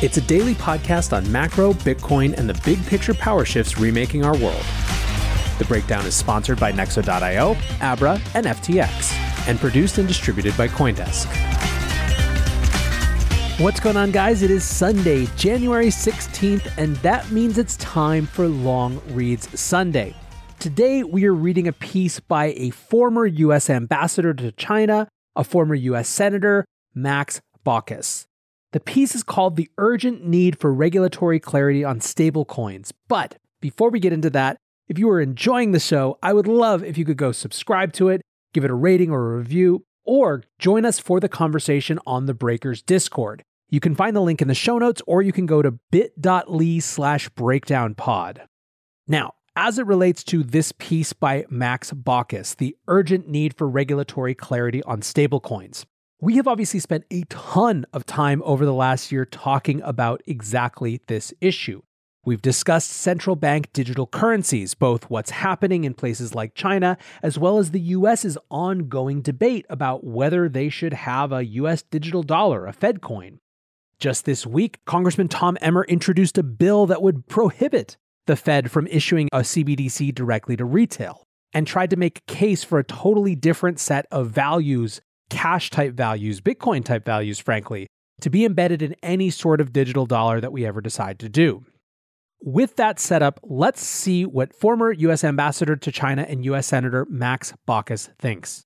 It's a daily podcast on macro, Bitcoin, and the big picture power shifts remaking our world. The breakdown is sponsored by Nexo.io, Abra, and FTX, and produced and distributed by Coindesk. What's going on, guys? It is Sunday, January 16th, and that means it's time for Long Reads Sunday. Today, we are reading a piece by a former U.S. ambassador to China, a former U.S. Senator, Max Baucus. The piece is called The Urgent Need for Regulatory Clarity on Stablecoins. But before we get into that, if you are enjoying the show, I would love if you could go subscribe to it, give it a rating or a review, or join us for the conversation on the Breakers Discord. You can find the link in the show notes, or you can go to bit.ly slash breakdownpod. Now, as it relates to this piece by Max Baucus, the urgent need for regulatory clarity on stablecoins, we have obviously spent a ton of time over the last year talking about exactly this issue. We've discussed central bank digital currencies, both what's happening in places like China, as well as the US's ongoing debate about whether they should have a US digital dollar, a Fed coin. Just this week, Congressman Tom Emmer introduced a bill that would prohibit the Fed from issuing a CBDC directly to retail and tried to make a case for a totally different set of values, cash type values, Bitcoin type values, frankly, to be embedded in any sort of digital dollar that we ever decide to do. With that setup, let's see what former US Ambassador to China and US Senator Max Baucus thinks.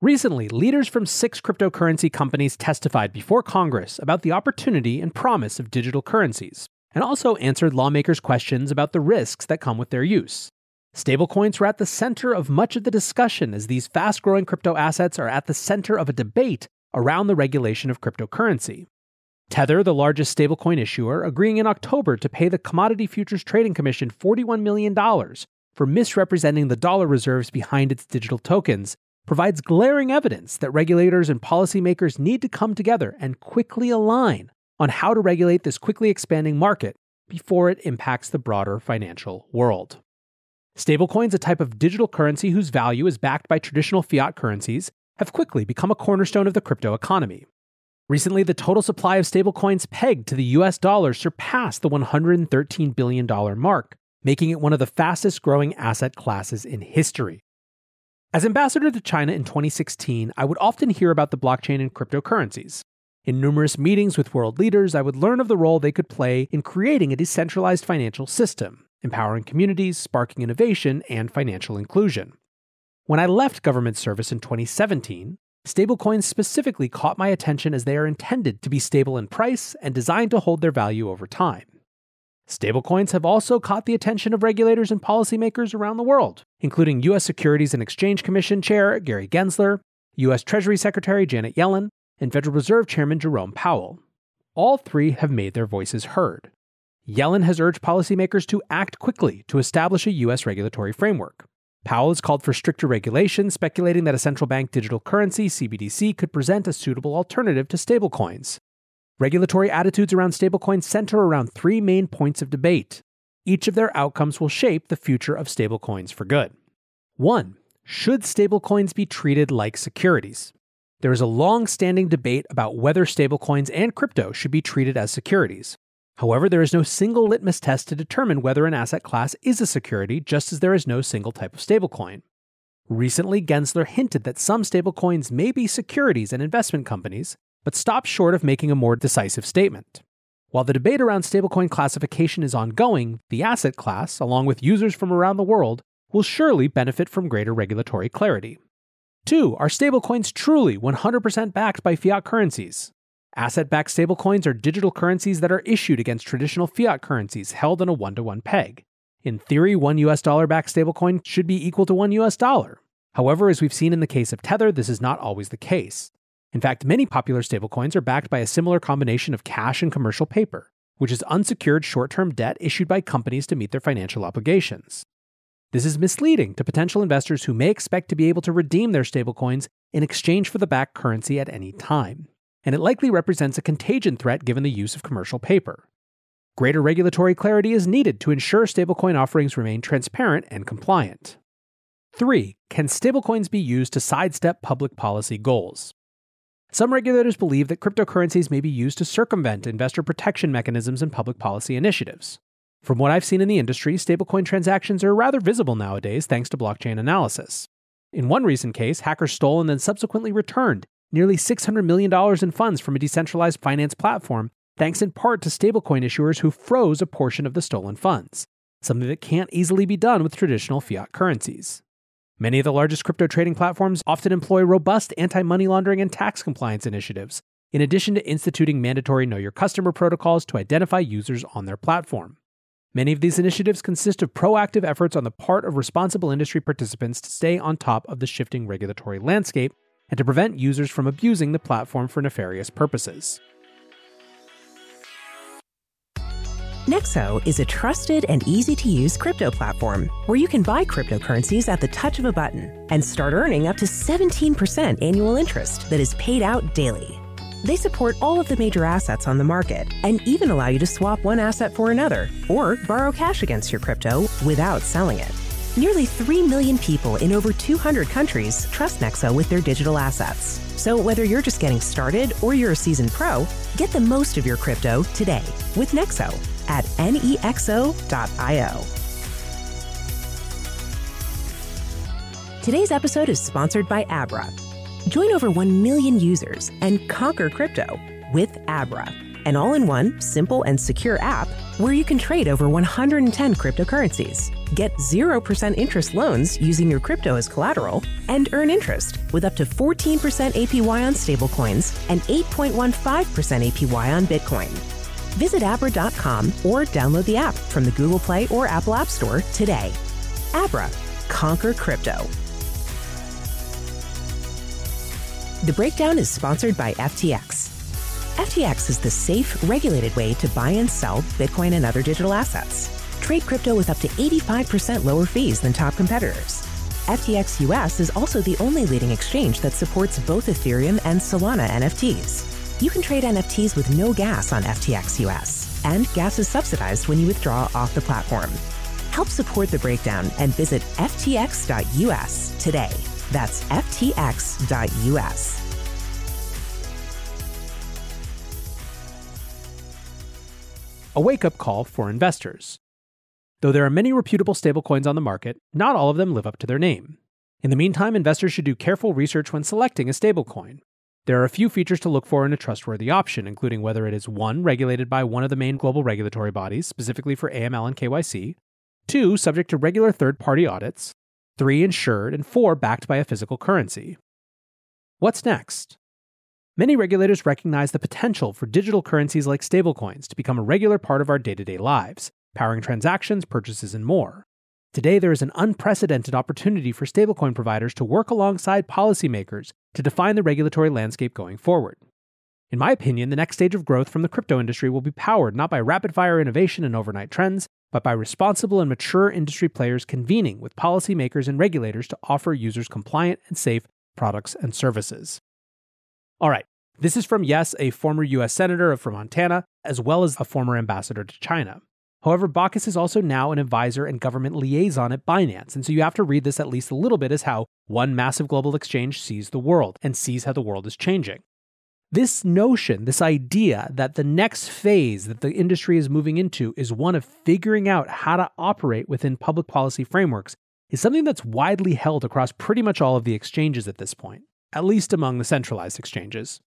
Recently, leaders from six cryptocurrency companies testified before Congress about the opportunity and promise of digital currencies, and also answered lawmakers' questions about the risks that come with their use. Stablecoins were at the center of much of the discussion as these fast growing crypto assets are at the center of a debate around the regulation of cryptocurrency. Tether, the largest stablecoin issuer, agreeing in October to pay the Commodity Futures Trading Commission $41 million for misrepresenting the dollar reserves behind its digital tokens, provides glaring evidence that regulators and policymakers need to come together and quickly align on how to regulate this quickly expanding market before it impacts the broader financial world. Stablecoins, a type of digital currency whose value is backed by traditional fiat currencies, have quickly become a cornerstone of the crypto economy. Recently, the total supply of stablecoins pegged to the US dollar surpassed the $113 billion mark, making it one of the fastest growing asset classes in history. As ambassador to China in 2016, I would often hear about the blockchain and cryptocurrencies. In numerous meetings with world leaders, I would learn of the role they could play in creating a decentralized financial system, empowering communities, sparking innovation, and financial inclusion. When I left government service in 2017, Stablecoins specifically caught my attention as they are intended to be stable in price and designed to hold their value over time. Stablecoins have also caught the attention of regulators and policymakers around the world, including U.S. Securities and Exchange Commission Chair Gary Gensler, U.S. Treasury Secretary Janet Yellen, and Federal Reserve Chairman Jerome Powell. All three have made their voices heard. Yellen has urged policymakers to act quickly to establish a U.S. regulatory framework. Powell has called for stricter regulation, speculating that a central bank digital currency, CBDC, could present a suitable alternative to stablecoins. Regulatory attitudes around stablecoins center around three main points of debate. Each of their outcomes will shape the future of stablecoins for good. 1. Should stablecoins be treated like securities? There is a long standing debate about whether stablecoins and crypto should be treated as securities. However, there is no single litmus test to determine whether an asset class is a security, just as there is no single type of stablecoin. Recently, Gensler hinted that some stablecoins may be securities and investment companies, but stopped short of making a more decisive statement. While the debate around stablecoin classification is ongoing, the asset class, along with users from around the world, will surely benefit from greater regulatory clarity. Two, are stablecoins truly 100% backed by fiat currencies? Asset backed stablecoins are digital currencies that are issued against traditional fiat currencies held on a one to one peg. In theory, one US dollar backed stablecoin should be equal to one US dollar. However, as we've seen in the case of Tether, this is not always the case. In fact, many popular stablecoins are backed by a similar combination of cash and commercial paper, which is unsecured short term debt issued by companies to meet their financial obligations. This is misleading to potential investors who may expect to be able to redeem their stablecoins in exchange for the backed currency at any time, and it likely represents a contagion threat given the use of commercial paper. Greater regulatory clarity is needed to ensure stablecoin offerings remain transparent and compliant. 3. Can stablecoins be used to sidestep public policy goals? Some regulators believe that cryptocurrencies may be used to circumvent investor protection mechanisms and public policy initiatives. From what I've seen in the industry, stablecoin transactions are rather visible nowadays thanks to blockchain analysis. In one recent case, hackers stole and then subsequently returned nearly $600 million in funds from a decentralized finance platform, thanks in part to stablecoin issuers who froze a portion of the stolen funds, something that can't easily be done with traditional fiat currencies. Many of the largest crypto trading platforms often employ robust anti money laundering and tax compliance initiatives, in addition to instituting mandatory Know Your Customer protocols to identify users on their platform. Many of these initiatives consist of proactive efforts on the part of responsible industry participants to stay on top of the shifting regulatory landscape and to prevent users from abusing the platform for nefarious purposes. Nexo is a trusted and easy to use crypto platform where you can buy cryptocurrencies at the touch of a button and start earning up to 17% annual interest that is paid out daily. They support all of the major assets on the market and even allow you to swap one asset for another or borrow cash against your crypto without selling it. Nearly 3 million people in over 200 countries trust Nexo with their digital assets. So whether you're just getting started or you're a seasoned pro, get the most of your crypto today with Nexo at nexo.io. Today's episode is sponsored by Abra. Join over 1 million users and conquer crypto with Abra, an all in one, simple, and secure app where you can trade over 110 cryptocurrencies, get 0% interest loans using your crypto as collateral, and earn interest with up to 14% APY on stablecoins and 8.15% APY on Bitcoin. Visit Abra.com or download the app from the Google Play or Apple App Store today. Abra, conquer crypto. The breakdown is sponsored by FTX. FTX is the safe, regulated way to buy and sell Bitcoin and other digital assets. Trade crypto with up to 85% lower fees than top competitors. FTX US is also the only leading exchange that supports both Ethereum and Solana NFTs. You can trade NFTs with no gas on FTX US, and gas is subsidized when you withdraw off the platform. Help support the breakdown and visit ftx.us today. That's ftx.us. A wake up call for investors. Though there are many reputable stablecoins on the market, not all of them live up to their name. In the meantime, investors should do careful research when selecting a stablecoin. There are a few features to look for in a trustworthy option, including whether it is 1. regulated by one of the main global regulatory bodies, specifically for AML and KYC, 2. subject to regular third party audits, 3. insured, and 4. backed by a physical currency. What's next? Many regulators recognize the potential for digital currencies like stablecoins to become a regular part of our day to day lives, powering transactions, purchases, and more. Today, there is an unprecedented opportunity for stablecoin providers to work alongside policymakers to define the regulatory landscape going forward. In my opinion, the next stage of growth from the crypto industry will be powered not by rapid fire innovation and overnight trends, but by responsible and mature industry players convening with policymakers and regulators to offer users compliant and safe products and services. All right, this is from Yes, a former US Senator from Montana, as well as a former ambassador to China. However, Baucus is also now an advisor and government liaison at Binance, and so you have to read this at least a little bit as how one massive global exchange sees the world and sees how the world is changing. This notion, this idea that the next phase that the industry is moving into is one of figuring out how to operate within public policy frameworks is something that's widely held across pretty much all of the exchanges at this point, at least among the centralized exchanges.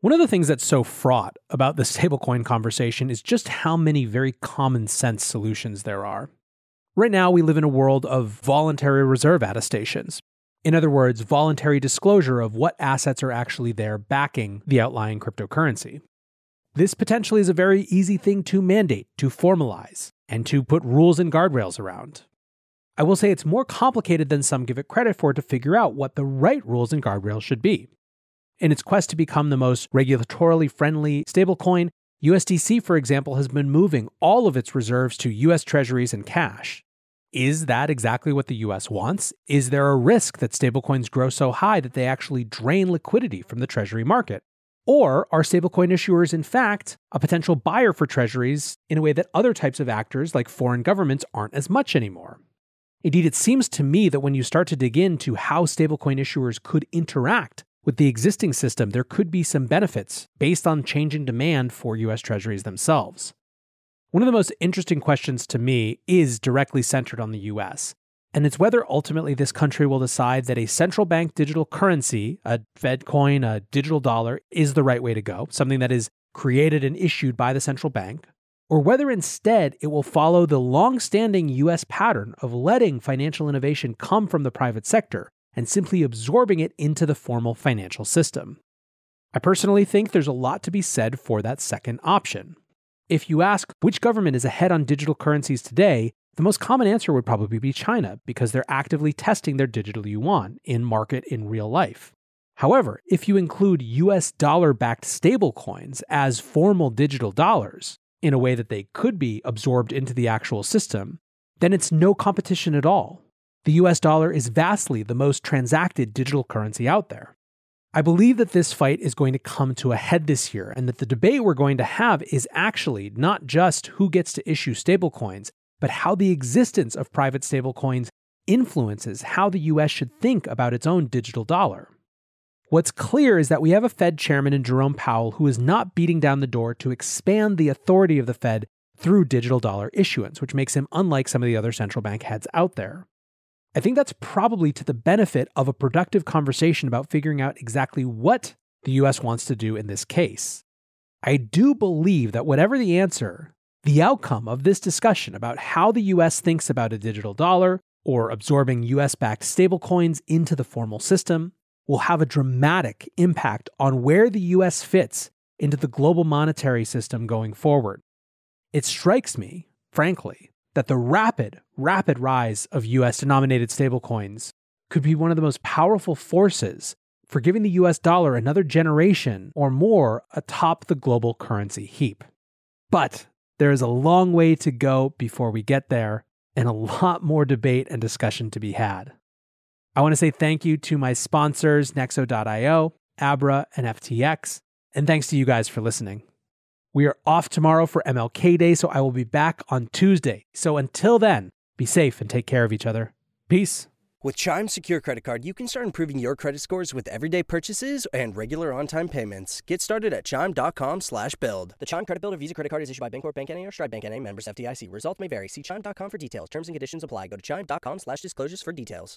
One of the things that's so fraught about the stablecoin conversation is just how many very common sense solutions there are. Right now, we live in a world of voluntary reserve attestations. In other words, voluntary disclosure of what assets are actually there backing the outlying cryptocurrency. This potentially is a very easy thing to mandate, to formalize, and to put rules and guardrails around. I will say it's more complicated than some give it credit for to figure out what the right rules and guardrails should be. In its quest to become the most regulatorily friendly stablecoin, USDC, for example, has been moving all of its reserves to US treasuries and cash. Is that exactly what the US wants? Is there a risk that stablecoins grow so high that they actually drain liquidity from the treasury market? Or are stablecoin issuers, in fact, a potential buyer for treasuries in a way that other types of actors, like foreign governments, aren't as much anymore? Indeed, it seems to me that when you start to dig into how stablecoin issuers could interact with the existing system, there could be some benefits based on changing demand for US treasuries themselves. One of the most interesting questions to me is directly centered on the US, and it's whether ultimately this country will decide that a central bank digital currency, a Fed coin, a digital dollar, is the right way to go, something that is created and issued by the central bank, or whether instead it will follow the long standing US pattern of letting financial innovation come from the private sector and simply absorbing it into the formal financial system. I personally think there's a lot to be said for that second option. If you ask which government is ahead on digital currencies today, the most common answer would probably be China because they're actively testing their digital yuan in market in real life. However, if you include US dollar backed stablecoins as formal digital dollars in a way that they could be absorbed into the actual system, then it's no competition at all. The US dollar is vastly the most transacted digital currency out there. I believe that this fight is going to come to a head this year, and that the debate we're going to have is actually not just who gets to issue stablecoins, but how the existence of private stablecoins influences how the US should think about its own digital dollar. What's clear is that we have a Fed chairman in Jerome Powell who is not beating down the door to expand the authority of the Fed through digital dollar issuance, which makes him unlike some of the other central bank heads out there. I think that's probably to the benefit of a productive conversation about figuring out exactly what the US wants to do in this case. I do believe that whatever the answer, the outcome of this discussion about how the US thinks about a digital dollar or absorbing US backed stablecoins into the formal system will have a dramatic impact on where the US fits into the global monetary system going forward. It strikes me, frankly, that the rapid, rapid rise of US denominated stablecoins could be one of the most powerful forces for giving the US dollar another generation or more atop the global currency heap. But there is a long way to go before we get there, and a lot more debate and discussion to be had. I want to say thank you to my sponsors, Nexo.io, Abra, and FTX, and thanks to you guys for listening. We are off tomorrow for MLK Day, so I will be back on Tuesday. So until then, be safe and take care of each other. Peace. With Chime Secure Credit Card, you can start improving your credit scores with everyday purchases and regular on-time payments. Get started at Chime.com slash build. The Chime Credit Builder Visa Credit Card is issued by Bancorp Bank N.A. or Stride Bank N.A. members FDIC. Results may vary. See Chime.com for details. Terms and conditions apply. Go to Chime.com slash disclosures for details.